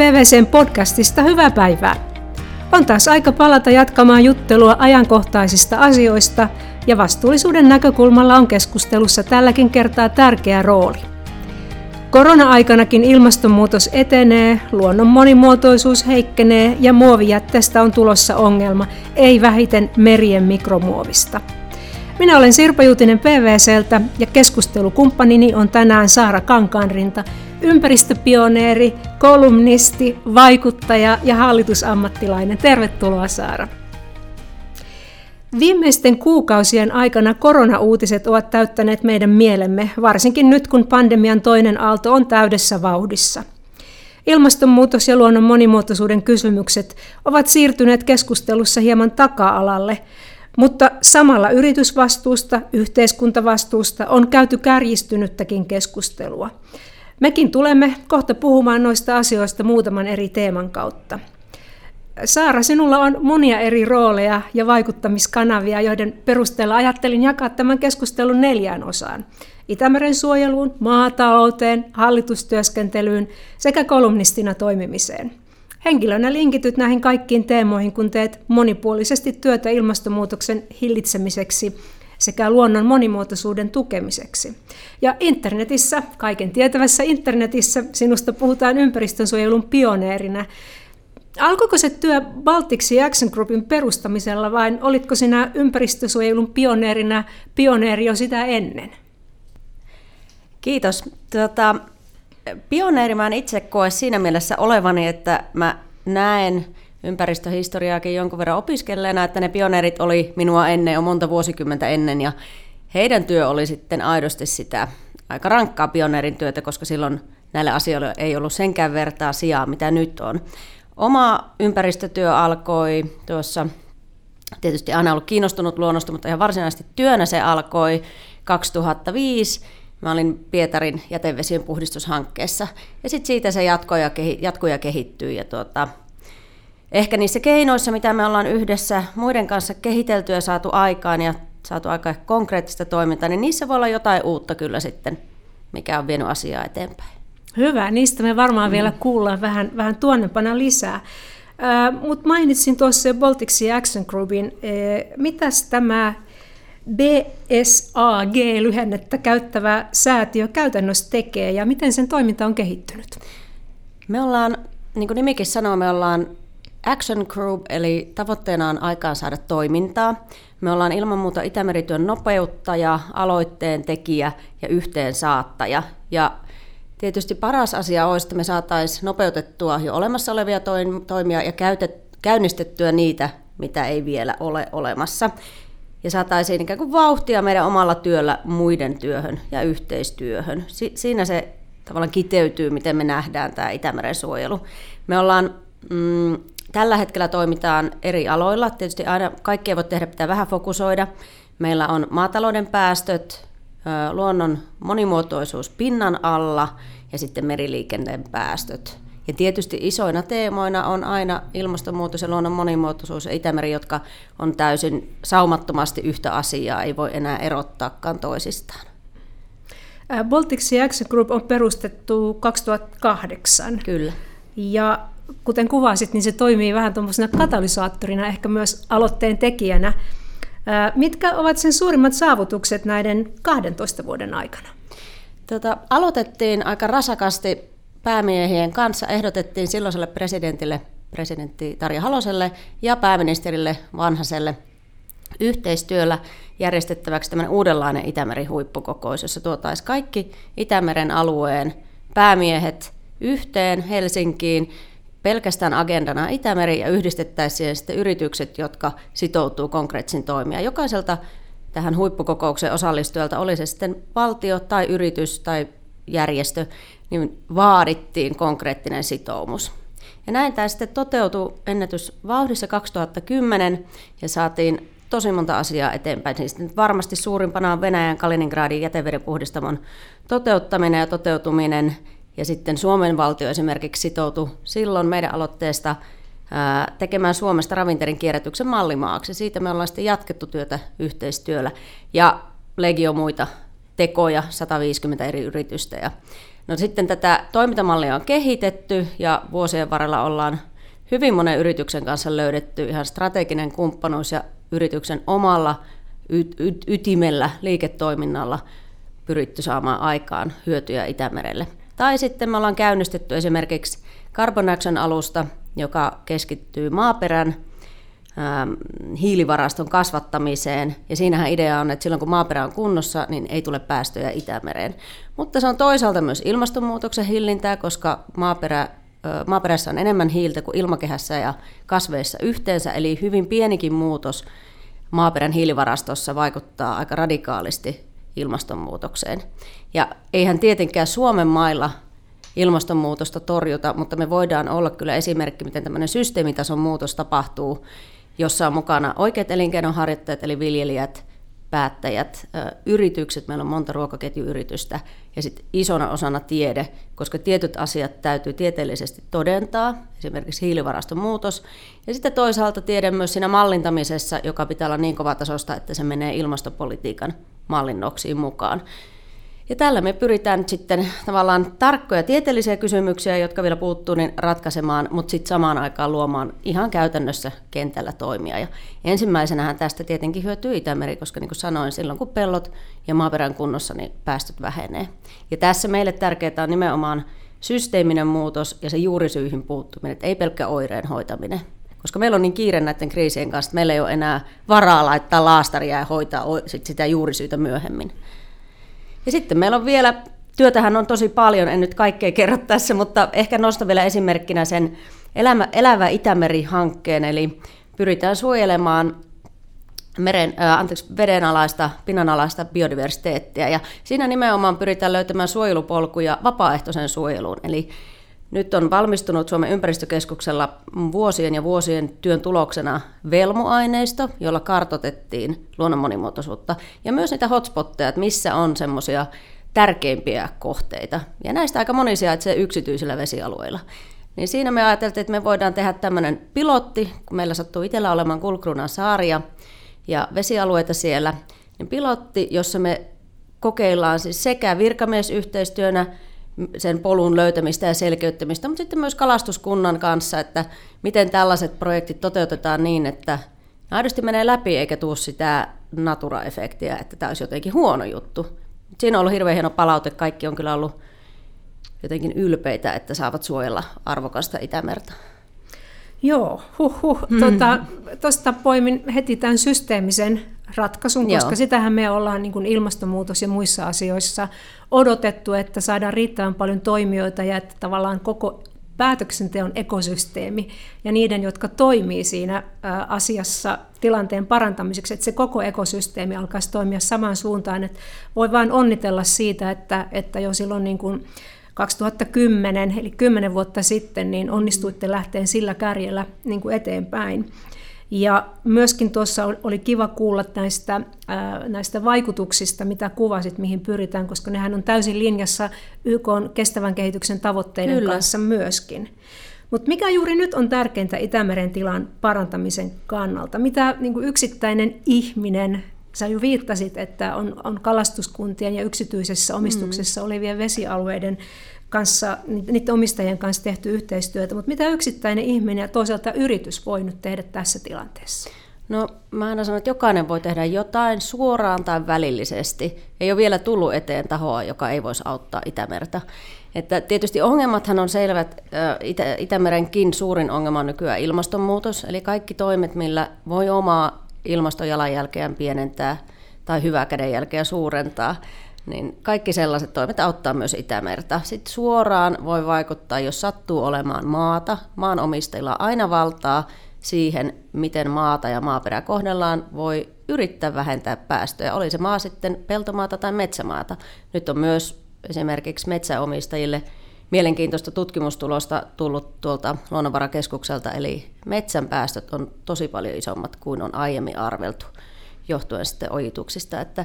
PVCn podcastista hyvää päivää. On taas aika palata jatkamaan juttelua ajankohtaisista asioista ja vastuullisuuden näkökulmalla on keskustelussa tälläkin kertaa tärkeä rooli. Korona-aikanakin ilmastonmuutos etenee, luonnon monimuotoisuus heikkenee ja muovijätteestä on tulossa ongelma, ei vähiten merien mikromuovista. Minä olen Sirpa Juutinen PVCltä ja keskustelukumppanini on tänään Saara Kankaanrinta, ympäristöpioneeri, kolumnisti, vaikuttaja ja hallitusammattilainen. Tervetuloa Saara. Viimeisten kuukausien aikana koronauutiset ovat täyttäneet meidän mielemme, varsinkin nyt kun pandemian toinen aalto on täydessä vauhdissa. Ilmastonmuutos ja luonnon monimuotoisuuden kysymykset ovat siirtyneet keskustelussa hieman taka-alalle, mutta samalla yritysvastuusta, yhteiskuntavastuusta on käyty kärjistynyttäkin keskustelua. Mekin tulemme kohta puhumaan noista asioista muutaman eri teeman kautta. Saara, sinulla on monia eri rooleja ja vaikuttamiskanavia, joiden perusteella ajattelin jakaa tämän keskustelun neljään osaan. Itämeren suojeluun, maatalouteen, hallitustyöskentelyyn sekä kolumnistina toimimiseen. Henkilönä linkityt näihin kaikkiin teemoihin, kun teet monipuolisesti työtä ilmastonmuutoksen hillitsemiseksi sekä luonnon monimuotoisuuden tukemiseksi. Ja internetissä, kaiken tietävässä internetissä, sinusta puhutaan ympäristönsuojelun pioneerina. Alkoiko se työ Baltiksi Action Groupin perustamisella vai olitko sinä ympäristösuojelun pioneerina pioneeri jo sitä ennen? Kiitos. Tuota, pioneeri mä en itse koe siinä mielessä olevani, että mä näen ympäristöhistoriaakin jonkun verran opiskelleena, että ne pioneerit oli minua ennen jo monta vuosikymmentä ennen ja heidän työ oli sitten aidosti sitä aika rankkaa pioneerin työtä, koska silloin näille asioille ei ollut senkään vertaa sijaa, mitä nyt on. Oma ympäristötyö alkoi tuossa, tietysti aina ollut kiinnostunut luonnosta, mutta ihan varsinaisesti työnä se alkoi 2005. Mä olin Pietarin jätevesien puhdistushankkeessa ja sitten siitä se jatkoi ja, kehi, jatkoi ja kehittyi. Ja tuota, ehkä niissä keinoissa, mitä me ollaan yhdessä muiden kanssa kehitelty ja saatu aikaan ja saatu aika konkreettista toimintaa, niin niissä voi olla jotain uutta kyllä sitten, mikä on vienyt asiaa eteenpäin. Hyvä, niistä me varmaan mm. vielä kuullaan vähän, vähän tuonnepana lisää. Äh, Mutta mainitsin tuossa Baltic Sea Action Groupin. Äh, mitäs tämä BSAG-lyhennettä käyttävä säätiö käytännössä tekee ja miten sen toiminta on kehittynyt? Me ollaan, niin kuin nimikin sanoo, me ollaan Action Group, eli tavoitteena on aikaan saada toimintaa. Me ollaan ilman muuta Itämerityön nopeuttaja, aloitteen tekijä ja yhteen saattaja. Ja tietysti paras asia olisi, että me saataisiin nopeutettua jo olemassa olevia toimia ja käynnistettyä niitä, mitä ei vielä ole olemassa. Ja saataisiin ikään kuin vauhtia meidän omalla työllä muiden työhön ja yhteistyöhön. Si- siinä se tavallaan kiteytyy, miten me nähdään tämä Itämeren suojelu. Me ollaan mm, Tällä hetkellä toimitaan eri aloilla. Tietysti aina kaikkea voi tehdä, pitää vähän fokusoida. Meillä on maatalouden päästöt, luonnon monimuotoisuus pinnan alla ja sitten meriliikenteen päästöt. Ja tietysti isoina teemoina on aina ilmastonmuutos ja luonnon monimuotoisuus ja Itämeri, jotka on täysin saumattomasti yhtä asiaa, ei voi enää erottaakaan toisistaan. Baltic Sea Action Group on perustettu 2008. Kyllä. Ja kuten kuvasit, niin se toimii vähän tuommoisena katalysaattorina, ehkä myös aloitteen tekijänä. Mitkä ovat sen suurimmat saavutukset näiden 12 vuoden aikana? Tota, aloitettiin aika rasakasti päämiehien kanssa, ehdotettiin silloiselle presidentille, presidentti Tarja Haloselle ja pääministerille Vanhaselle yhteistyöllä järjestettäväksi tämän uudenlainen Itämeri-huippukokous, jossa tuotaisiin kaikki Itämeren alueen päämiehet yhteen Helsinkiin pelkästään agendana Itämeri ja yhdistettäisiin sitten yritykset, jotka sitoutuu konkreettisiin toimia. Jokaiselta tähän huippukokoukseen osallistujalta, oli se sitten valtio tai yritys tai järjestö, niin vaadittiin konkreettinen sitoumus. Ja näin tämä sitten toteutui ennätysvauhdissa 2010 ja saatiin tosi monta asiaa eteenpäin. Siis varmasti suurimpana on Venäjän Kaliningradin jätevedenpuhdistamon toteuttaminen ja toteutuminen ja sitten Suomen valtio esimerkiksi sitoutui silloin meidän aloitteesta tekemään Suomesta ravinterin kierrätyksen mallimaaksi. Siitä me ollaan sitten jatkettu työtä yhteistyöllä ja legio muita tekoja, 150 eri yritystä. Ja no sitten tätä toimintamallia on kehitetty ja vuosien varrella ollaan hyvin monen yrityksen kanssa löydetty ihan strateginen kumppanuus ja yrityksen omalla y- y- ytimellä liiketoiminnalla pyritty saamaan aikaan hyötyjä Itämerelle. Tai sitten me ollaan käynnistetty esimerkiksi Carbon Action-alusta, joka keskittyy maaperän ähm, hiilivaraston kasvattamiseen. Ja siinähän idea on, että silloin kun maaperä on kunnossa, niin ei tule päästöjä Itämereen. Mutta se on toisaalta myös ilmastonmuutoksen hillintää, koska maaperä, maaperässä on enemmän hiiltä kuin ilmakehässä ja kasveissa yhteensä, eli hyvin pienikin muutos maaperän hiilivarastossa vaikuttaa aika radikaalisti ilmastonmuutokseen. Ja eihän tietenkään Suomen mailla ilmastonmuutosta torjuta, mutta me voidaan olla kyllä esimerkki, miten tämmöinen systeemitason muutos tapahtuu, jossa on mukana oikeat elinkeinonharjoittajat, eli viljelijät, päättäjät, yritykset, meillä on monta ruokaketjuyritystä, ja sitten isona osana tiede, koska tietyt asiat täytyy tieteellisesti todentaa, esimerkiksi hiilivaraston muutos, ja sitten toisaalta tiede myös siinä mallintamisessa, joka pitää olla niin kovatasosta, että se menee ilmastopolitiikan mallinnoksiin mukaan. Ja tällä me pyritään sitten tavallaan tarkkoja tieteellisiä kysymyksiä, jotka vielä puuttuu, niin ratkaisemaan, mutta sitten samaan aikaan luomaan ihan käytännössä kentällä toimia. Ja ensimmäisenähän tästä tietenkin hyötyy Itämeri, koska niin kuin sanoin, silloin kun pellot ja maaperän kunnossa, niin päästöt vähenee. Ja tässä meille tärkeää on nimenomaan systeeminen muutos ja se juurisyihin puuttuminen, että ei pelkkä oireen hoitaminen. Koska meillä on niin kiire näiden kriisien kanssa, että meillä ei ole enää varaa laittaa laastaria ja hoitaa sitä juurisyytä myöhemmin. Ja sitten meillä on vielä, työtähän on tosi paljon, en nyt kaikkea kerro tässä, mutta ehkä nostan vielä esimerkkinä sen Elämä, Elävä Itämeri-hankkeen, eli pyritään suojelemaan meren, äh, anteeksi, vedenalaista, pinnanalaista biodiversiteettiä. Ja siinä nimenomaan pyritään löytämään suojelupolkuja vapaaehtoisen suojeluun. Eli nyt on valmistunut Suomen ympäristökeskuksella vuosien ja vuosien työn tuloksena velmuaineisto, jolla kartotettiin luonnon monimuotoisuutta ja myös niitä hotspotteja, että missä on semmoisia tärkeimpiä kohteita. Ja näistä aika moni sijaitsee yksityisillä vesialueilla. Niin siinä me ajateltiin, että me voidaan tehdä tämmöinen pilotti, kun meillä sattuu itsellä olemaan Kulkruunan saaria ja vesialueita siellä, niin pilotti, jossa me kokeillaan siis sekä virkamiesyhteistyönä sen polun löytämistä ja selkeyttämistä, mutta sitten myös kalastuskunnan kanssa, että miten tällaiset projektit toteutetaan niin, että aidosti menee läpi eikä tuu sitä natura-efektiä, että tämä olisi jotenkin huono juttu. Siinä on ollut hirveän hieno palaute, kaikki on kyllä ollut jotenkin ylpeitä, että saavat suojella arvokasta Itämerta. Joo, huh, huh. Mm. Tuosta tota, poimin heti tämän systeemisen ratkaisun, koska Joo. sitähän me ollaan niin kuin ilmastonmuutos ja muissa asioissa odotettu, että saadaan riittävän paljon toimijoita ja että tavallaan koko päätöksenteon ekosysteemi ja niiden, jotka toimii siinä asiassa tilanteen parantamiseksi, että se koko ekosysteemi alkaisi toimia samaan suuntaan. Että voi vain onnitella siitä, että, että jo silloin niin kuin 2010, eli 10 vuotta sitten, niin onnistuitte lähteen sillä kärjellä niin kuin eteenpäin. Ja myöskin tuossa oli kiva kuulla näistä, näistä vaikutuksista, mitä kuvasit, mihin pyritään, koska nehän on täysin linjassa YK on kestävän kehityksen tavoitteiden Kyllä. kanssa myöskin. Mutta mikä juuri nyt on tärkeintä Itämeren tilan parantamisen kannalta? Mitä niin kuin yksittäinen ihminen, sä jo viittasit, että on, on kalastuskuntien ja yksityisessä omistuksessa mm. olevien vesialueiden kanssa, niiden omistajien kanssa tehty yhteistyötä, mutta mitä yksittäinen ihminen ja toisaalta yritys voi nyt tehdä tässä tilanteessa? No mä aina sanon, että jokainen voi tehdä jotain suoraan tai välillisesti. Ei ole vielä tullut eteen tahoa, joka ei voisi auttaa Itämertä. Että tietysti ongelmathan on selvät. Itä- Itämerenkin suurin ongelma on nykyään ilmastonmuutos, eli kaikki toimet, millä voi omaa ilmastojalanjälkeään pienentää tai hyvää kädenjälkeä suurentaa, niin kaikki sellaiset toimet auttaa myös Itämerta. Sitten suoraan voi vaikuttaa, jos sattuu olemaan maata, maanomistajilla aina valtaa siihen, miten maata ja maaperä kohdellaan, voi yrittää vähentää päästöjä, oli se maa sitten peltomaata tai metsämaata. Nyt on myös esimerkiksi metsäomistajille mielenkiintoista tutkimustulosta tullut tuolta Luonnonvarakeskukselta, eli metsän päästöt on tosi paljon isommat kuin on aiemmin arveltu, johtuen sitten ojituksista, että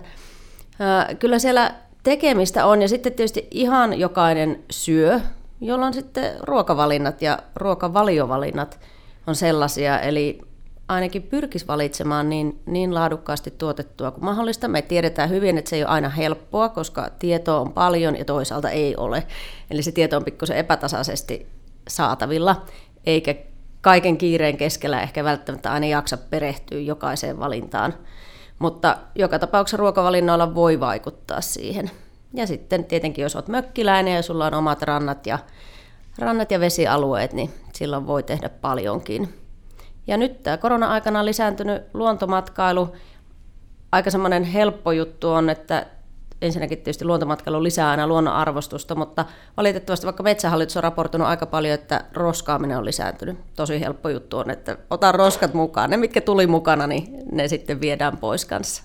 Kyllä siellä tekemistä on ja sitten tietysti ihan jokainen syö, jolloin sitten ruokavalinnat ja ruokavaliovalinnat on sellaisia. Eli ainakin pyrkisi valitsemaan niin, niin laadukkaasti tuotettua kuin mahdollista. Me tiedetään hyvin, että se ei ole aina helppoa, koska tietoa on paljon ja toisaalta ei ole. Eli se tieto on pikkusen epätasaisesti saatavilla, eikä kaiken kiireen keskellä ehkä välttämättä aina jaksa perehtyä jokaiseen valintaan. Mutta joka tapauksessa ruokavalinnoilla voi vaikuttaa siihen. Ja sitten tietenkin, jos olet mökkiläinen ja sulla on omat rannat ja, rannat ja vesialueet, niin silloin voi tehdä paljonkin. Ja nyt tämä korona-aikana lisääntynyt luontomatkailu, aika semmoinen helppo juttu on, että ensinnäkin tietysti luontomatkailu lisää aina luonnon arvostusta, mutta valitettavasti vaikka Metsähallitus on raportoinut aika paljon, että roskaaminen on lisääntynyt. Tosi helppo juttu on, että ota roskat mukaan. Ne, mitkä tuli mukana, niin ne sitten viedään pois kanssa.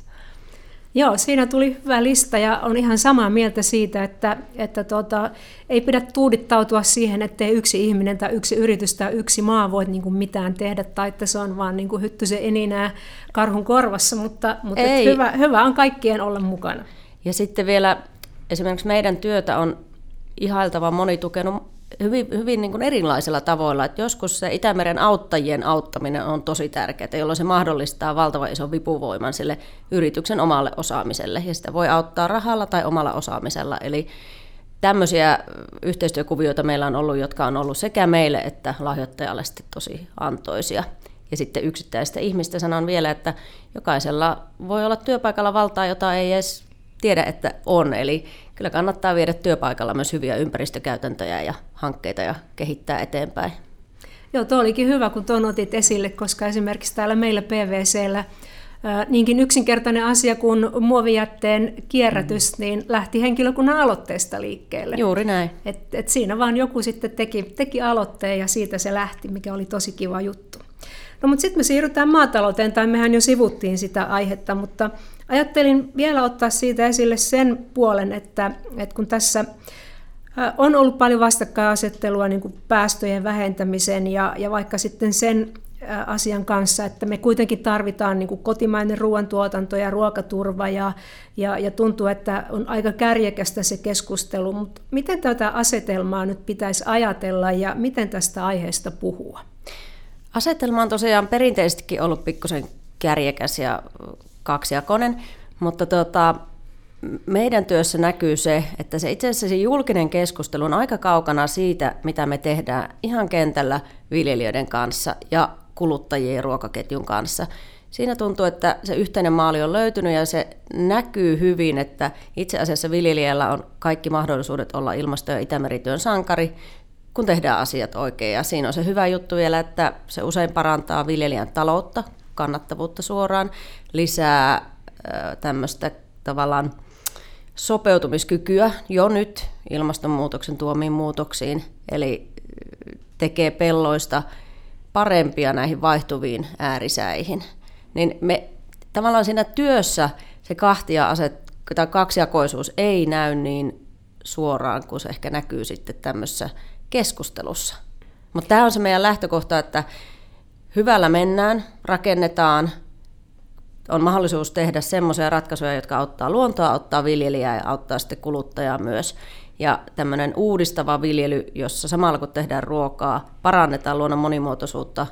Joo, siinä tuli hyvä lista ja on ihan samaa mieltä siitä, että, että tota, ei pidä tuudittautua siihen, että yksi ihminen tai yksi yritys tai yksi maa voi niin kuin mitään tehdä tai että se on vaan niin kuin hyttysen eninää karhun korvassa, mutta, mutta ei. hyvä, hyvä on kaikkien olla mukana. Ja sitten vielä esimerkiksi meidän työtä on ihailtava moni tukenut hyvin, hyvin niin kuin erilaisilla tavoilla. Että joskus se Itämeren auttajien auttaminen on tosi tärkeää, jolloin se mahdollistaa valtavan ison vipuvoiman sille yrityksen omalle osaamiselle. Ja sitä voi auttaa rahalla tai omalla osaamisella. Eli tämmöisiä yhteistyökuvioita meillä on ollut, jotka on ollut sekä meille että lahjoittajalle sitten tosi antoisia. Ja sitten yksittäistä ihmistä sanon vielä, että jokaisella voi olla työpaikalla valtaa, jota ei edes tiedä, että on. Eli kyllä kannattaa viedä työpaikalla myös hyviä ympäristökäytäntöjä ja hankkeita ja kehittää eteenpäin. Joo, tuo olikin hyvä, kun tuon otit esille, koska esimerkiksi täällä meillä PVCllä niinkin yksinkertainen asia kuin muovijätteen kierrätys, mm. niin lähti henkilökunnan aloitteesta liikkeelle. Juuri näin. Et, et siinä vaan joku sitten teki, teki aloitteen ja siitä se lähti, mikä oli tosi kiva juttu. No mutta sitten me siirrytään maatalouteen, tai mehän jo sivuttiin sitä aihetta, mutta Ajattelin vielä ottaa siitä esille sen puolen, että, että kun tässä on ollut paljon vastakkainasettelua niin kuin päästöjen vähentämisen ja, ja vaikka sitten sen asian kanssa, että me kuitenkin tarvitaan niin kuin kotimainen ruoantuotanto ja ruokaturva ja, ja, ja tuntuu, että on aika kärjekästä se keskustelu, mutta miten tätä asetelmaa nyt pitäisi ajatella ja miten tästä aiheesta puhua? Asetelma on tosiaan perinteisestikin ollut pikkusen kärjekäs ja kaksijakoinen, mutta tota, meidän työssä näkyy se, että se itse asiassa se julkinen keskustelu on aika kaukana siitä, mitä me tehdään ihan kentällä viljelijöiden kanssa ja kuluttajien ruokaketjun kanssa. Siinä tuntuu, että se yhteinen maali on löytynyt ja se näkyy hyvin, että itse asiassa viljelijällä on kaikki mahdollisuudet olla ilmasto- ja itämerityön sankari, kun tehdään asiat oikein. Ja siinä on se hyvä juttu vielä, että se usein parantaa viljelijän taloutta, kannattavuutta suoraan, lisää tämmöistä tavallaan sopeutumiskykyä jo nyt ilmastonmuutoksen tuomiin muutoksiin, eli tekee pelloista parempia näihin vaihtuviin äärisäihin. Niin me tavallaan siinä työssä se kahtia aset, tai kaksijakoisuus ei näy niin suoraan kuin se ehkä näkyy sitten tämmöisessä keskustelussa. Mutta tämä on se meidän lähtökohta, että hyvällä mennään, rakennetaan, on mahdollisuus tehdä semmoisia ratkaisuja, jotka auttaa luontoa, auttaa viljelijää ja auttaa sitten kuluttajaa myös. Ja tämmöinen uudistava viljely, jossa samalla kun tehdään ruokaa, parannetaan luonnon monimuotoisuutta,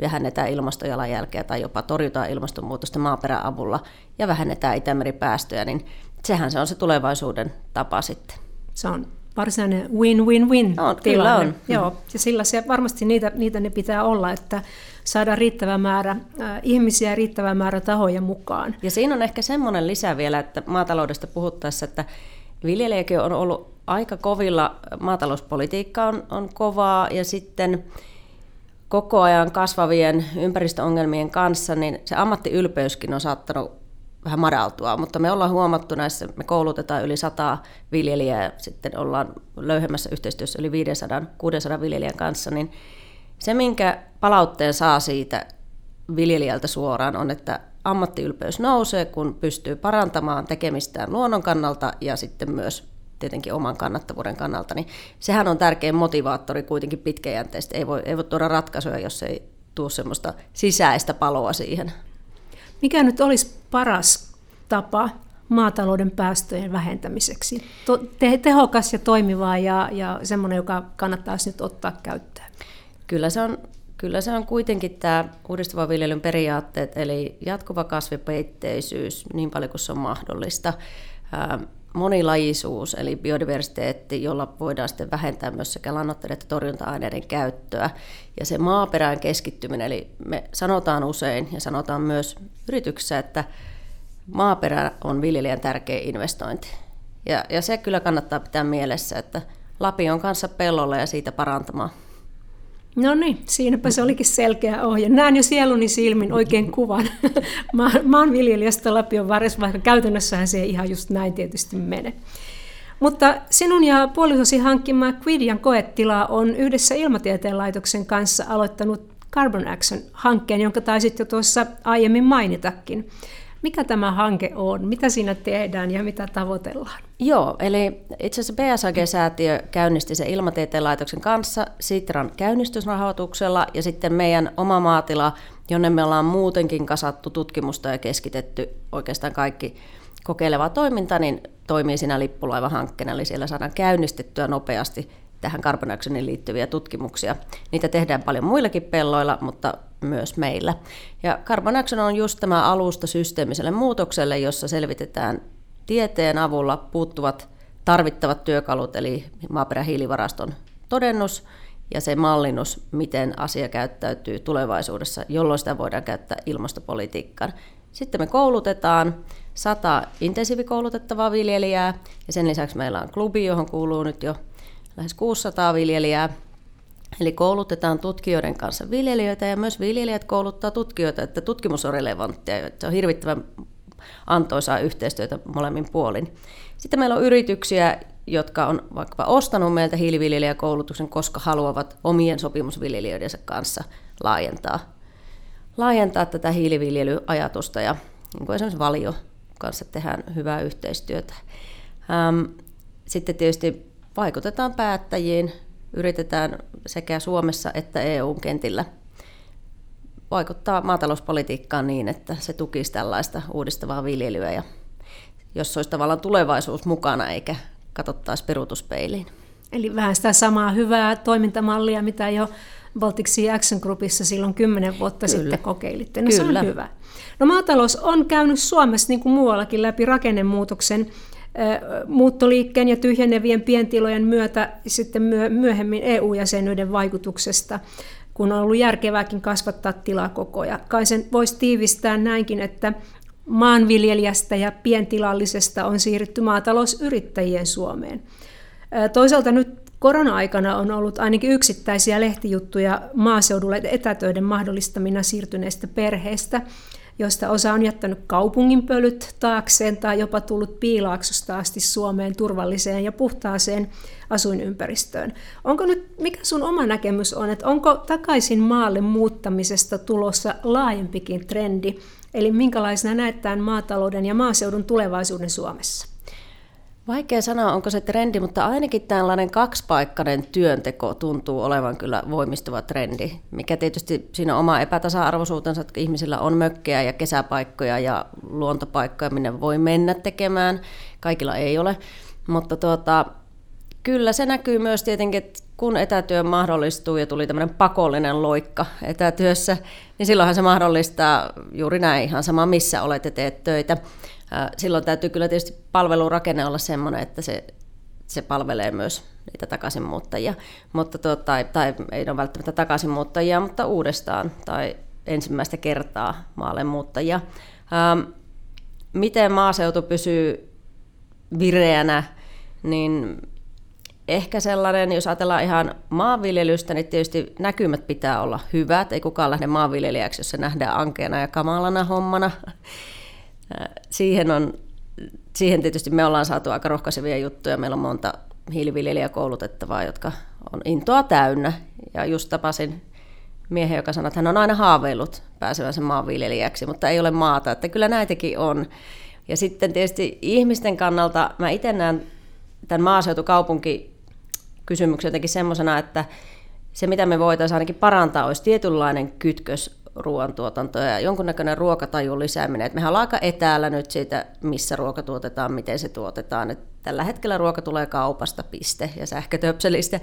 vähennetään ilmastojalanjälkeä tai jopa torjutaan ilmastonmuutosta maaperän avulla ja vähennetään Itämeripäästöjä, niin sehän se on se tulevaisuuden tapa sitten. Se on varsinainen win-win-win no, Kyllä on. Joo, ja sillä se, varmasti niitä, niitä ne pitää olla, että saadaan riittävä määrä äh, ihmisiä ja riittävä määrä tahoja mukaan. Ja siinä on ehkä semmoinen lisä vielä, että maataloudesta puhuttaessa, että viljelijäkin on ollut aika kovilla, maatalouspolitiikka on, on kovaa ja sitten koko ajan kasvavien ympäristöongelmien kanssa, niin se ammattiylpeyskin on saattanut vähän madaltua, mutta me ollaan huomattu näissä, me koulutetaan yli 100 viljelijää ja sitten ollaan löyhemmässä yhteistyössä yli 500-600 viljelijän kanssa, niin se, minkä palautteen saa siitä viljelijältä suoraan, on, että ammattiylpeys nousee, kun pystyy parantamaan tekemistään luonnon kannalta ja sitten myös tietenkin oman kannattavuuden kannalta, niin sehän on tärkein motivaattori kuitenkin pitkäjänteistä. Ei voi, ei voi tuoda ratkaisuja, jos ei tule semmoista sisäistä paloa siihen. Mikä nyt olisi paras tapa maatalouden päästöjen vähentämiseksi? Te- tehokas ja toimiva ja, ja semmoinen, joka kannattaisi nyt ottaa käyttöön. Kyllä se on Kyllä se on kuitenkin tämä uudistuvan viljelyn periaatteet, eli jatkuva kasvipeitteisyys niin paljon kuin se on mahdollista. Monilajisuus, eli biodiversiteetti, jolla voidaan sitten vähentää myös sekä lannoitteiden että torjunta-aineiden käyttöä. Ja se maaperään keskittyminen, eli me sanotaan usein ja sanotaan myös yrityksissä, että maaperä on viljelijän tärkeä investointi. Ja, ja se kyllä kannattaa pitää mielessä, että Lapi on kanssa pellolla ja siitä parantamaan. No niin, siinäpä se olikin selkeä ohje. Näen jo sieluni silmin oikein kuvan maanviljelijästä Lapion varressa, vaikka käytännössähän se ei ihan just näin tietysti mene. Mutta sinun ja puolisosi hankkima Quidian koetila on yhdessä Ilmatieteen laitoksen kanssa aloittanut Carbon Action-hankkeen, jonka taisit jo tuossa aiemmin mainitakin. Mikä tämä hanke on? Mitä siinä tehdään ja mitä tavoitellaan? Joo, eli itse asiassa BSAG-säätiö käynnisti sen Ilmatieteen laitoksen kanssa Sitran käynnistysrahoituksella ja sitten meidän oma maatila, jonne me ollaan muutenkin kasattu tutkimusta ja keskitetty oikeastaan kaikki kokeileva toiminta, niin toimii siinä lippulaivahankkeena, eli siellä saadaan käynnistettyä nopeasti tähän carbon actioniin liittyviä tutkimuksia. Niitä tehdään paljon muillakin pelloilla, mutta myös meillä. Ja Carbon Action on just tämä alusta systeemiselle muutokselle, jossa selvitetään tieteen avulla puuttuvat tarvittavat työkalut, eli maaperähiilivaraston todennus ja se mallinnus, miten asia käyttäytyy tulevaisuudessa, jolloin sitä voidaan käyttää ilmastopolitiikkaan. Sitten me koulutetaan sata intensiivikoulutettavaa viljelijää ja sen lisäksi meillä on klubi, johon kuuluu nyt jo lähes 600 viljelijää. Eli koulutetaan tutkijoiden kanssa viljelijöitä ja myös viljelijät kouluttaa tutkijoita, että tutkimus on relevanttia. Se on hirvittävän antoisaa yhteistyötä molemmin puolin. Sitten meillä on yrityksiä, jotka on vaikkapa ostanut meiltä hiiliviljelijäkoulutuksen, koska haluavat omien sopimusviljelijöidensä kanssa laajentaa, laajentaa tätä hiiliviljelyajatusta ja niin kuin esimerkiksi Valio kanssa tehdään hyvää yhteistyötä. Sitten tietysti vaikutetaan päättäjiin, yritetään sekä Suomessa että EU-kentillä vaikuttaa maatalouspolitiikkaan niin, että se tukisi tällaista uudistavaa viljelyä ja jos olisi tavallaan tulevaisuus mukana eikä katsottaisi peruutuspeiliin. Eli vähän sitä samaa hyvää toimintamallia, mitä jo Baltic Sea Action Groupissa silloin kymmenen vuotta Kyllä. sitten kokeilitte. No Kyllä. se on hyvä. No maatalous on käynyt Suomessa niin kuin muuallakin läpi rakennemuutoksen muuttoliikkeen ja tyhjenevien pientilojen myötä sitten myöhemmin EU-jäsenyyden vaikutuksesta, kun on ollut järkevääkin kasvattaa tilakokoja. Kai sen voisi tiivistää näinkin, että maanviljelijästä ja pientilallisesta on siirrytty maatalousyrittäjien Suomeen. Toisaalta nyt korona-aikana on ollut ainakin yksittäisiä lehtijuttuja maaseudulle etätöiden mahdollistamina siirtyneistä perheistä, joista osa on jättänyt kaupungin pölyt taakseen tai jopa tullut piilaaksosta asti Suomeen turvalliseen ja puhtaaseen asuinympäristöön. Onko nyt, mikä sun oma näkemys on, että onko takaisin maalle muuttamisesta tulossa laajempikin trendi, eli minkälaisena näet tämän maatalouden ja maaseudun tulevaisuuden Suomessa? Vaikea sanoa, onko se trendi, mutta ainakin tällainen kaksipaikkainen työnteko tuntuu olevan kyllä voimistuva trendi, mikä tietysti siinä oma epätasa-arvoisuutensa, että ihmisillä on mökkejä ja kesäpaikkoja ja luontopaikkoja, minne voi mennä tekemään. Kaikilla ei ole, mutta tuota, kyllä se näkyy myös tietenkin, että kun etätyö mahdollistuu ja tuli tämmöinen pakollinen loikka etätyössä, niin silloinhan se mahdollistaa juuri näin ihan sama, missä olet ja teet töitä silloin täytyy kyllä tietysti palvelurakenne olla sellainen, että se, se palvelee myös niitä takaisinmuuttajia, mutta tuo, tai, tai ei ole välttämättä takaisinmuuttajia, mutta uudestaan tai ensimmäistä kertaa maalle muuttajia. Ähm, miten maaseutu pysyy vireänä, niin ehkä sellainen, jos ajatellaan ihan maanviljelystä, niin tietysti näkymät pitää olla hyvät. Ei kukaan lähde maanviljelijäksi, jos se nähdään ankeana ja kamalana hommana siihen, on, siihen tietysti me ollaan saatu aika rohkaisevia juttuja. Meillä on monta hiiliviljelijäkoulutettavaa, jotka on intoa täynnä. Ja just tapasin miehen, joka sanoi, että hän on aina haaveillut pääsevänsä maanviljelijäksi, mutta ei ole maata. Että kyllä näitäkin on. Ja sitten tietysti ihmisten kannalta mä itse näen tämän maaseutukaupunki kysymyksen jotenkin semmoisena, että se mitä me voitaisiin ainakin parantaa olisi tietynlainen kytkös ruoantuotantoa ja jonkunnäköinen ruokatajun lisääminen. Et mehän ollaan aika etäällä nyt siitä, missä ruoka tuotetaan, miten se tuotetaan. Et tällä hetkellä ruoka tulee kaupasta, piste, ja sähkötöpselistä.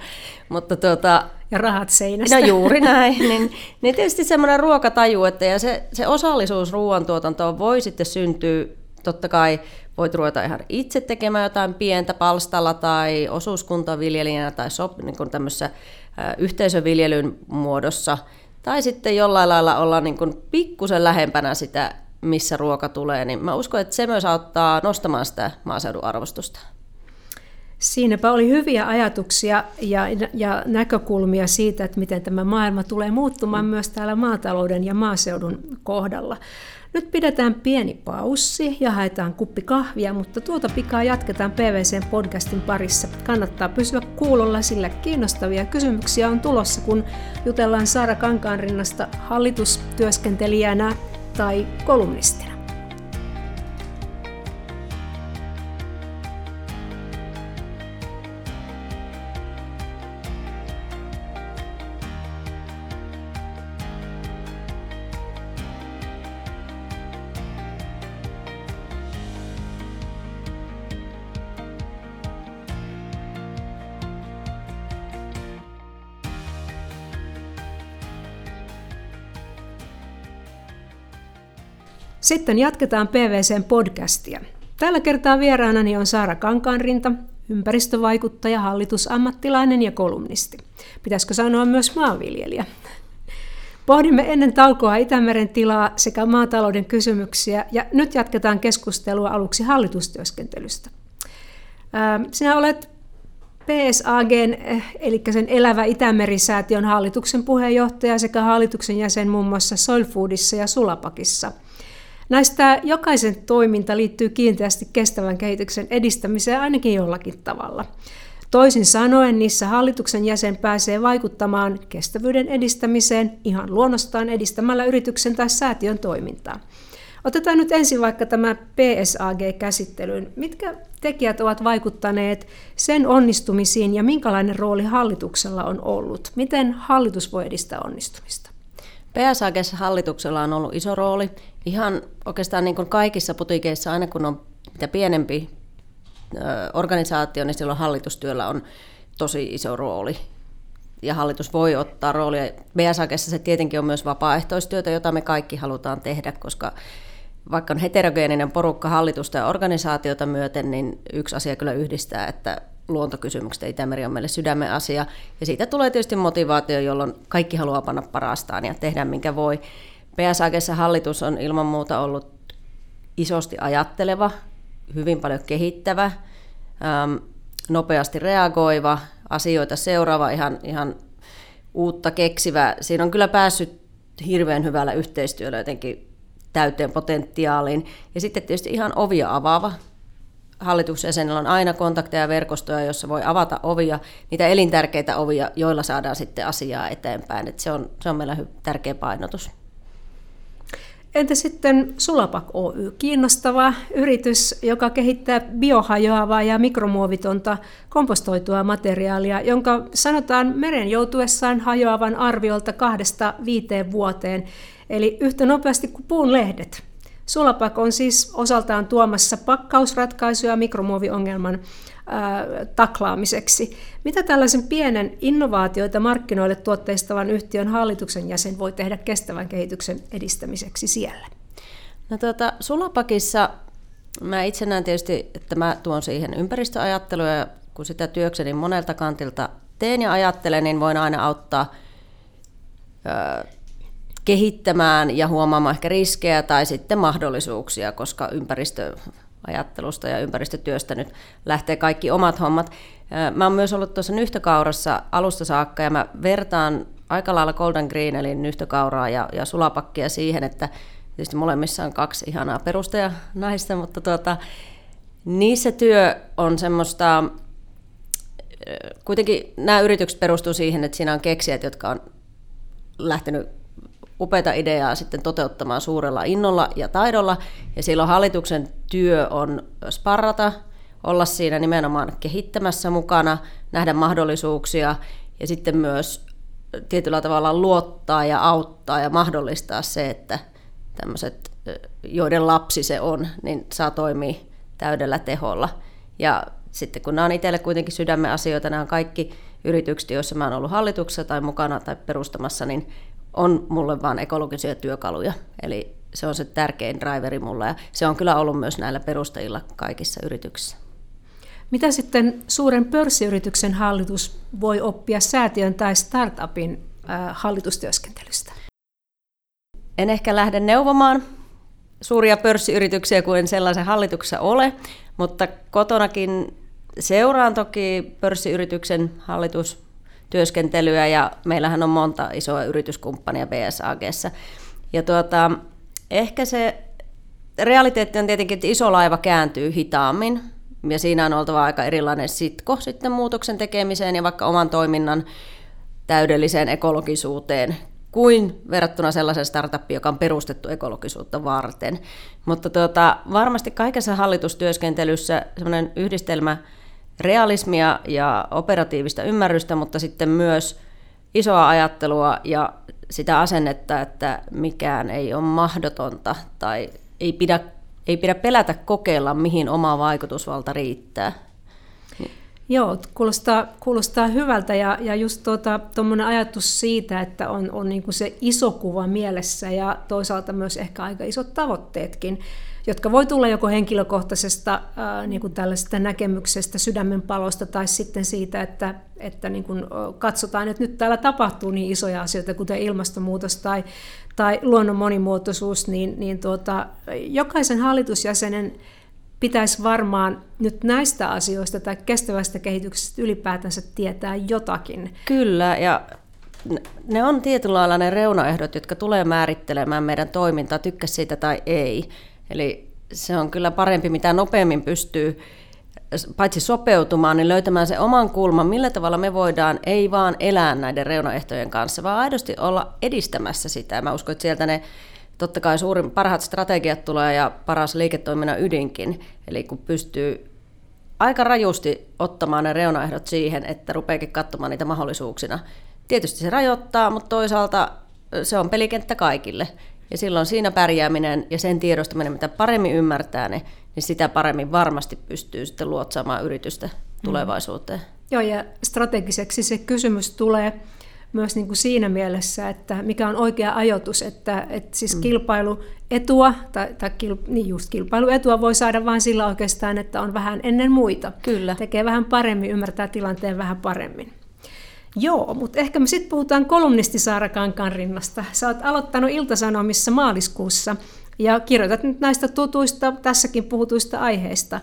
Mutta tuota, ja rahat seinästä. No juuri näin. niin, niin tietysti semmoinen ruokataju, että ja se, se osallisuus ruoantuotantoon voi sitten syntyä, totta kai voit ruveta ihan itse tekemään jotain pientä palstalla tai osuuskuntaviljelijänä tai sop, niin kuin tämmöisessä yhteisöviljelyn muodossa – tai sitten jollain lailla olla niin kuin pikkusen lähempänä sitä, missä ruoka tulee, niin mä uskon, että se myös auttaa nostamaan sitä maaseudun arvostusta. Siinäpä oli hyviä ajatuksia ja, ja näkökulmia siitä, että miten tämä maailma tulee muuttumaan myös täällä maatalouden ja maaseudun kohdalla. Nyt pidetään pieni paussi ja haetaan kuppi kahvia, mutta tuota pikaa jatketaan PVCn podcastin parissa. Kannattaa pysyä kuulolla, sillä kiinnostavia kysymyksiä on tulossa, kun jutellaan Saara Kankaanrinnasta hallitustyöskentelijänä tai kolumnistina. Sitten jatketaan PVCn podcastia. Tällä kertaa vieraanani on Saara Kankaanrinta, ympäristövaikuttaja, hallitusammattilainen ja kolumnisti. Pitäisikö sanoa myös maanviljelijä? Pohdimme ennen taukoa Itämeren tilaa sekä maatalouden kysymyksiä ja nyt jatketaan keskustelua aluksi hallitustyöskentelystä. Sinä olet PSAG, eli sen Elävä Itämeri-säätiön hallituksen puheenjohtaja sekä hallituksen jäsen muun muassa Soilfoodissa ja Sulapakissa – Näistä jokaisen toiminta liittyy kiinteästi kestävän kehityksen edistämiseen ainakin jollakin tavalla. Toisin sanoen niissä hallituksen jäsen pääsee vaikuttamaan kestävyyden edistämiseen ihan luonnostaan edistämällä yrityksen tai säätiön toimintaa. Otetaan nyt ensin vaikka tämä PSAG-käsittelyyn. Mitkä tekijät ovat vaikuttaneet sen onnistumisiin ja minkälainen rooli hallituksella on ollut? Miten hallitus voi edistää onnistumista? PSAGessa hallituksella on ollut iso rooli. Ihan oikeastaan niin kuin kaikissa putikeissa, aina kun on mitä pienempi organisaatio, niin silloin hallitustyöllä on tosi iso rooli. Ja hallitus voi ottaa roolia. BSAGessa se tietenkin on myös vapaaehtoistyötä, jota me kaikki halutaan tehdä, koska vaikka on heterogeeninen porukka hallitusta ja organisaatiota myöten, niin yksi asia kyllä yhdistää, että luontokysymykset ja Itämeri on meille sydämen asia. Ja siitä tulee tietysti motivaatio, jolloin kaikki haluaa panna parastaan ja tehdä minkä voi. PSAGessa hallitus on ilman muuta ollut isosti ajatteleva, hyvin paljon kehittävä, ähm, nopeasti reagoiva, asioita seuraava, ihan, ihan uutta keksivä. Siinä on kyllä päässyt hirveän hyvällä yhteistyöllä jotenkin täyteen potentiaaliin. Ja sitten tietysti ihan ovia avaava hallitusjäsenellä on aina kontakteja ja verkostoja, jossa voi avata ovia, niitä elintärkeitä ovia, joilla saadaan sitten asiaa eteenpäin. Et se, on, se on meillä tärkeä painotus. Entä sitten Sulapak Oy, kiinnostava yritys, joka kehittää biohajoavaa ja mikromuovitonta kompostoitua materiaalia, jonka sanotaan meren joutuessaan hajoavan arviolta kahdesta viiteen vuoteen, eli yhtä nopeasti kuin puun lehdet. Sulapak on siis osaltaan tuomassa pakkausratkaisuja mikromuoviongelman taklaamiseksi. Mitä tällaisen pienen innovaatioita markkinoille tuotteistavan yhtiön hallituksen jäsen voi tehdä kestävän kehityksen edistämiseksi siellä? No tuota, Sulapakissa mä itse näen tietysti, että mä tuon siihen ympäristöajattelua ja kun sitä työkseni monelta kantilta teen ja ajattelen, niin voin aina auttaa kehittämään ja huomaamaan ehkä riskejä tai sitten mahdollisuuksia, koska ympäristöajattelusta ja ympäristötyöstä nyt lähtee kaikki omat hommat. Mä oon myös ollut tuossa nyhtökaurassa alusta saakka ja mä vertaan aika lailla Golden Green eli nyhtökauraa ja, ja sulapakkia siihen, että tietysti molemmissa on kaksi ihanaa perustajanaista, mutta tuota, niissä työ on semmoista, kuitenkin nämä yritykset perustuu siihen, että siinä on keksijät, jotka on lähtenyt upeita ideaa sitten toteuttamaan suurella innolla ja taidolla. Ja silloin hallituksen työ on sparrata, olla siinä nimenomaan kehittämässä mukana, nähdä mahdollisuuksia ja sitten myös tietyllä tavalla luottaa ja auttaa ja mahdollistaa se, että tämmöiset, joiden lapsi se on, niin saa toimia täydellä teholla. Ja sitten kun nämä on itselle kuitenkin sydämen asioita, nämä on kaikki yritykset, joissa mä oon ollut hallituksessa tai mukana tai perustamassa, niin on mulle vain ekologisia työkaluja. Eli se on se tärkein driveri mulla ja se on kyllä ollut myös näillä perustajilla kaikissa yrityksissä. Mitä sitten suuren pörssiyrityksen hallitus voi oppia säätiön tai startupin hallitustyöskentelystä? En ehkä lähde neuvomaan suuria pörssiyrityksiä, kuin en sellaisen hallituksessa ole, mutta kotonakin seuraan toki pörssiyrityksen hallitustyöskentelyä ja meillähän on monta isoa yrityskumppania BSAGssä. Ja tuota, ehkä se realiteetti on tietenkin, että iso laiva kääntyy hitaammin ja siinä on oltava aika erilainen sitko sitten muutoksen tekemiseen ja vaikka oman toiminnan täydelliseen ekologisuuteen kuin verrattuna sellaisen startuppiin, joka on perustettu ekologisuutta varten. Mutta tuota, varmasti kaikessa hallitustyöskentelyssä semmoinen yhdistelmä realismia ja operatiivista ymmärrystä, mutta sitten myös isoa ajattelua ja sitä asennetta, että mikään ei ole mahdotonta tai ei pidä, ei pidä pelätä kokeilla, mihin oma vaikutusvalta riittää. Joo, kuulostaa, kuulostaa hyvältä ja, ja just tuota, ajatus siitä, että on, on niin kuin se iso kuva mielessä ja toisaalta myös ehkä aika isot tavoitteetkin, jotka voi tulla joko henkilökohtaisesta ää, niin kuin tällaisesta näkemyksestä, sydämenpalosta tai sitten siitä, että, että niin kuin katsotaan, että nyt täällä tapahtuu niin isoja asioita, kuten ilmastonmuutos tai, tai luonnon monimuotoisuus, niin, niin tuota, jokaisen hallitusjäsenen pitäisi varmaan nyt näistä asioista tai kestävästä kehityksestä ylipäätänsä tietää jotakin. Kyllä, ja ne on tietynlailla ne reunaehdot, jotka tulee määrittelemään meidän toimintaa, tykkä siitä tai ei. Eli se on kyllä parempi, mitä nopeammin pystyy paitsi sopeutumaan, niin löytämään se oman kulman, millä tavalla me voidaan ei vaan elää näiden reunaehtojen kanssa, vaan aidosti olla edistämässä sitä. Mä uskon, että sieltä ne totta kai suurin, parhaat strategiat tulee ja paras liiketoiminnan ydinkin. Eli kun pystyy aika rajusti ottamaan ne reunaehdot siihen, että rupeakin katsomaan niitä mahdollisuuksina. Tietysti se rajoittaa, mutta toisaalta se on pelikenttä kaikille. Ja silloin siinä pärjääminen ja sen tiedostaminen, mitä paremmin ymmärtää ne, niin sitä paremmin varmasti pystyy sitten luotsaamaan yritystä tulevaisuuteen. Mm. Joo, ja strategiseksi se kysymys tulee myös niin kuin siinä mielessä, että mikä on oikea ajoitus, että, että siis mm. kilpailuetua, tai, tai kil, niin just kilpailuetua voi saada vain sillä oikeastaan, että on vähän ennen muita. Kyllä. Tekee vähän paremmin, ymmärtää tilanteen vähän paremmin. Joo, mutta ehkä me sitten puhutaan kolumnisti Saara Kankaan rinnasta. Sä oot aloittanut Iltasanomissa maaliskuussa ja kirjoitat nyt näistä tutuista, tässäkin puhutuista aiheista.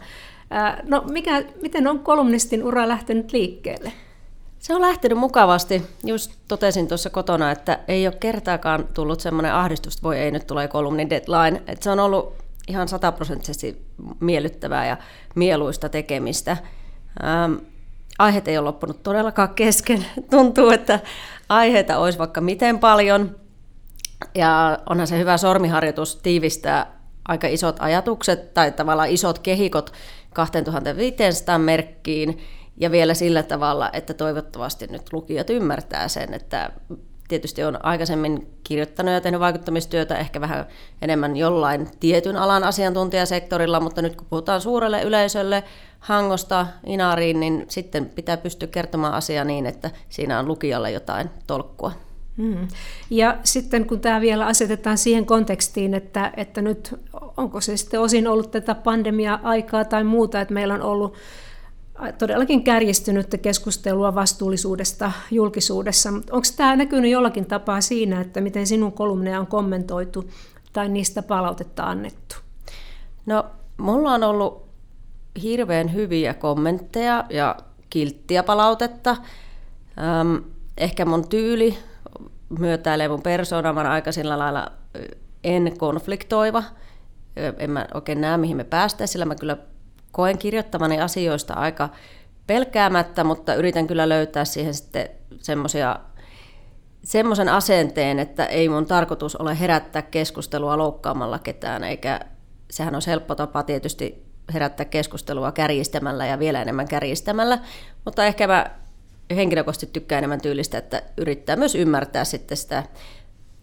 No mikä, miten on kolumnistin ura lähtenyt liikkeelle? Se on lähtenyt mukavasti. Just totesin tuossa kotona, että ei ole kertaakaan tullut semmoinen ahdistus, että voi ei nyt tulee kolumnin deadline. Että se on ollut ihan sataprosenttisesti miellyttävää ja mieluista tekemistä. Ähm, aiheet ei ole loppunut todellakaan kesken. Tuntuu, että aiheita olisi vaikka miten paljon. Ja onhan se hyvä sormiharjoitus tiivistää aika isot ajatukset tai tavallaan isot kehikot 2500 merkkiin ja vielä sillä tavalla, että toivottavasti nyt lukijat ymmärtää sen, että tietysti on aikaisemmin kirjoittanut ja tehnyt vaikuttamistyötä ehkä vähän enemmän jollain tietyn alan asiantuntijasektorilla, mutta nyt kun puhutaan suurelle yleisölle Hangosta Inariin, niin sitten pitää pystyä kertomaan asia niin, että siinä on lukijalle jotain tolkkua. Hmm. Ja sitten kun tämä vielä asetetaan siihen kontekstiin, että, että nyt onko se sitten osin ollut tätä pandemia-aikaa tai muuta, että meillä on ollut todellakin kärjistynyttä keskustelua vastuullisuudesta julkisuudessa. Onko tämä näkynyt jollakin tapaa siinä, että miten sinun kolumneja on kommentoitu tai niistä palautetta annettu? No, mulla on ollut hirveän hyviä kommentteja ja kilttiä palautetta. Ehkä mun tyyli myötäilee mun persoona, mä aika sillä lailla en konfliktoiva. En mä oikein näe, mihin me päästään, sillä mä kyllä koen kirjoittamani asioista aika pelkäämättä, mutta yritän kyllä löytää siihen sitten semmoisia semmoisen asenteen, että ei mun tarkoitus ole herättää keskustelua loukkaamalla ketään, eikä sehän on helppo tapa tietysti herättää keskustelua kärjistämällä ja vielä enemmän kärjistämällä, mutta ehkä mä henkilökohtaisesti tykkään enemmän tyylistä, että yrittää myös ymmärtää sitten sitä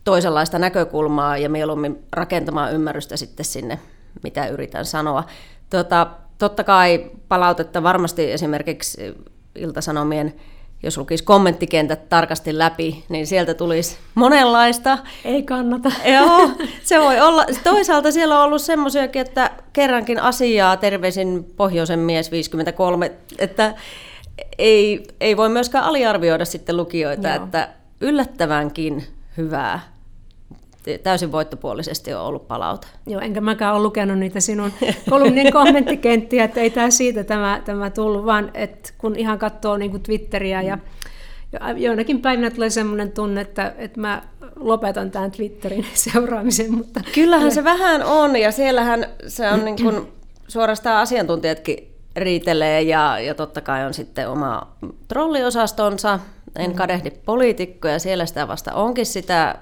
toisenlaista näkökulmaa ja mieluummin rakentamaan ymmärrystä sitten sinne, mitä yritän sanoa. Tota, totta kai palautetta varmasti esimerkiksi Iltasanomien jos lukisi kommenttikentät tarkasti läpi, niin sieltä tulisi monenlaista. Ei kannata. Joo, se voi olla. Toisaalta siellä on ollut semmoisiakin, että kerrankin asiaa, terveisin pohjoisen mies 53, että ei, ei voi myöskään aliarvioida sitten lukijoita, Joo. että yllättävänkin hyvää täysin voittopuolisesti on ollut palaute. Joo, enkä mäkään ole lukenut niitä sinun kolumnin kommenttikenttiä, että ei tämä siitä tämä, tämä tullut, vaan että kun ihan katsoo niin kuin Twitteriä ja joinakin päivinä tulee sellainen tunne, että, että mä lopetan tämän Twitterin seuraamisen. Mutta Kyllähän se vähän on, ja siellähän se on niin kuin, suorastaan asiantuntijatkin riitelee, ja, ja totta kai on sitten oma trolliosastonsa, en mm. kadehdi poliitikkoja, siellä sitä vasta onkin sitä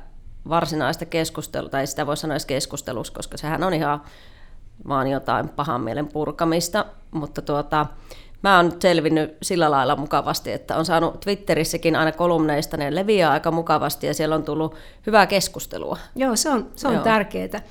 varsinaista keskustelua, tai sitä voi sanoa edes keskustelussa, koska sehän on ihan vaan jotain pahan mielen purkamista, mutta tuota, mä oon selvinnyt sillä lailla mukavasti, että on saanut Twitterissäkin aina kolumneista, ne leviää aika mukavasti ja siellä on tullut hyvää keskustelua. Joo, se on, se on tärkeää.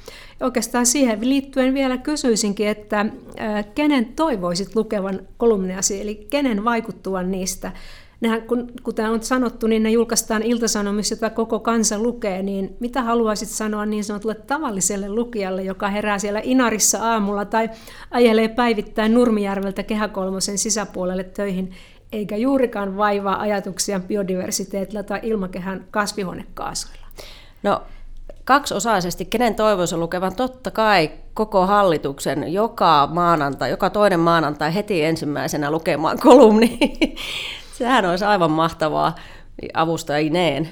Oikeastaan siihen liittyen vielä kysyisinkin, että äh, kenen toivoisit lukevan kolumneasi, eli kenen vaikuttuvan niistä nehän, kun, kuten on sanottu, niin ne julkaistaan iltasanomissa, jota koko kansa lukee, niin mitä haluaisit sanoa niin sanotulle tavalliselle lukijalle, joka herää siellä Inarissa aamulla tai ajelee päivittäin Nurmijärveltä kehäkolmosen sisäpuolelle töihin, eikä juurikaan vaivaa ajatuksia biodiversiteetillä tai ilmakehän kasvihuonekaasuilla? No kaksiosaisesti, kenen toivoisi lukevan? Totta kai koko hallituksen joka maanantai, joka toinen maanantai heti ensimmäisenä lukemaan kolumni. Sehän olisi aivan mahtavaa avustajineen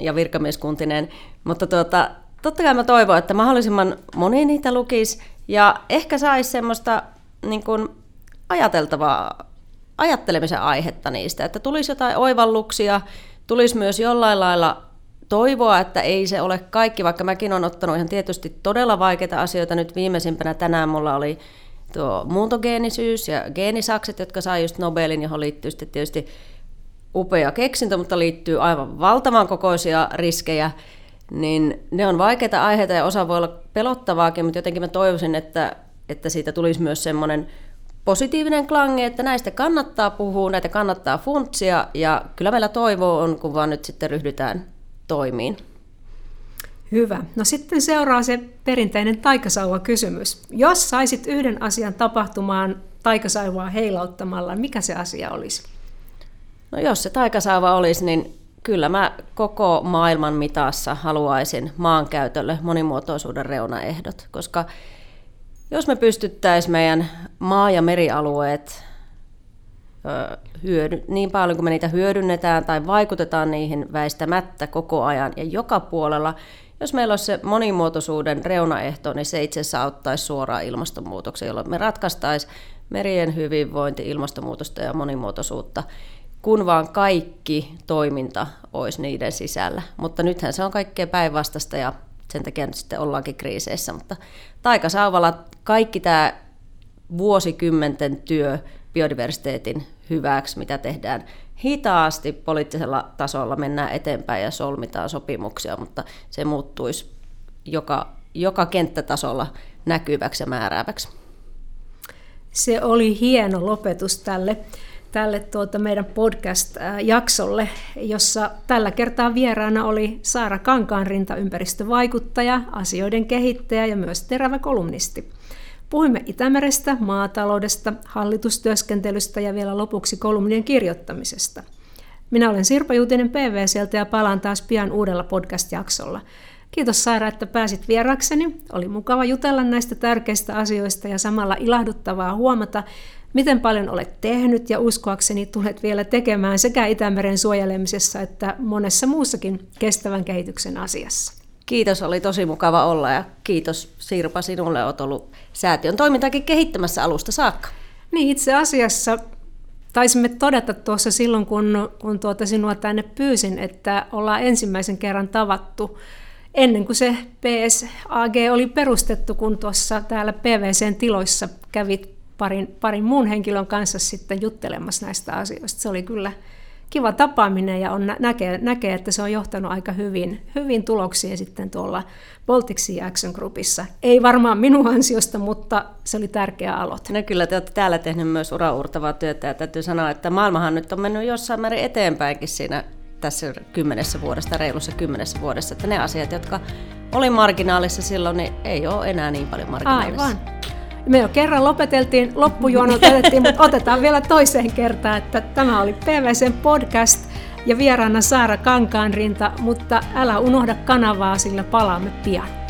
ja virkamieskuntineen. Mutta tuota, totta kai mä toivon, että mahdollisimman moni niitä lukisi ja ehkä saisi semmoista niin kuin ajateltavaa, ajattelemisen aihetta niistä, että tulisi jotain oivalluksia, tulisi myös jollain lailla toivoa, että ei se ole kaikki, vaikka mäkin olen ottanut ihan tietysti todella vaikeita asioita. Nyt viimeisimpänä tänään mulla oli tuo muuntogeenisyys ja geenisakset, jotka sai just Nobelin, johon liittyy sitten tietysti upea keksintö, mutta liittyy aivan valtavan kokoisia riskejä, niin ne on vaikeita aiheita ja osa voi olla pelottavaakin, mutta jotenkin mä toivoisin, että, että siitä tulisi myös semmoinen positiivinen klange, että näistä kannattaa puhua, näitä kannattaa funtsia ja kyllä meillä toivo on, kun vaan nyt sitten ryhdytään toimiin. Hyvä. No sitten seuraa se perinteinen taikasauva-kysymys. Jos saisit yhden asian tapahtumaan taikasauvaa heilauttamalla, mikä se asia olisi? No jos se taikasauva olisi, niin kyllä mä koko maailman mitassa haluaisin maankäytölle monimuotoisuuden reunaehdot, koska jos me pystyttäisiin meidän maa- ja merialueet hyödy, niin paljon kuin me niitä hyödynnetään tai vaikutetaan niihin väistämättä koko ajan ja joka puolella, jos meillä olisi se monimuotoisuuden reunaehto, niin se itse asiassa auttaisi suoraan ilmastonmuutoksen, jolloin me ratkaistaisiin merien hyvinvointi, ilmastonmuutosta ja monimuotoisuutta, kun vaan kaikki toiminta olisi niiden sisällä. Mutta nythän se on kaikkea päinvastaista ja sen takia nyt sitten ollaankin kriiseissä. Mutta taikasauvalla kaikki tämä vuosikymmenten työ biodiversiteetin hyväksi, mitä tehdään hitaasti poliittisella tasolla mennään eteenpäin ja solmitaan sopimuksia, mutta se muuttuisi joka, joka kenttätasolla näkyväksi ja määrääväksi. Se oli hieno lopetus tälle, tälle tuota meidän podcast-jaksolle, jossa tällä kertaa vieraana oli Saara Kankaanrinta, ympäristövaikuttaja, asioiden kehittäjä ja myös terävä kolumnisti. Puhuimme Itämerestä, maataloudesta, hallitustyöskentelystä ja vielä lopuksi kolumnien kirjoittamisesta. Minä olen Sirpa Jutinen PVCltä ja palaan taas pian uudella podcast-jaksolla. Kiitos Saara, että pääsit vierakseni. Oli mukava jutella näistä tärkeistä asioista ja samalla ilahduttavaa huomata, miten paljon olet tehnyt ja uskoakseni tulet vielä tekemään sekä Itämeren suojelemisessa että monessa muussakin kestävän kehityksen asiassa. Kiitos, oli tosi mukava olla ja kiitos Sirpa sinulle, olet ollut säätiön toimintakin kehittämässä alusta saakka. Niin itse asiassa taisimme todeta tuossa silloin, kun, kun tuota sinua tänne pyysin, että ollaan ensimmäisen kerran tavattu ennen kuin se PSAG oli perustettu, kun tuossa täällä PVCn tiloissa kävit parin, parin muun henkilön kanssa sitten juttelemassa näistä asioista. Se oli kyllä kiva tapaaminen ja on, näkee, näkee, että se on johtanut aika hyvin, hyvin tuloksiin sitten tuolla Baltic Sea Action Groupissa. Ei varmaan minun ansiosta, mutta se oli tärkeä aloite. No kyllä, te olette täällä tehneet myös uraurtavaa työtä ja täytyy sanoa, että maailmahan nyt on mennyt jossain määrin eteenpäinkin siinä tässä kymmenessä vuodessa, reilussa kymmenessä vuodessa, että ne asiat, jotka oli marginaalissa silloin, niin ei ole enää niin paljon marginaalissa. Aivan. Me jo kerran lopeteltiin, loppujuonot otettiin, mutta otetaan vielä toiseen kertaan, että tämä oli PVCn podcast ja vieraana Saara Kankaanrinta, mutta älä unohda kanavaa, sillä palaamme pian.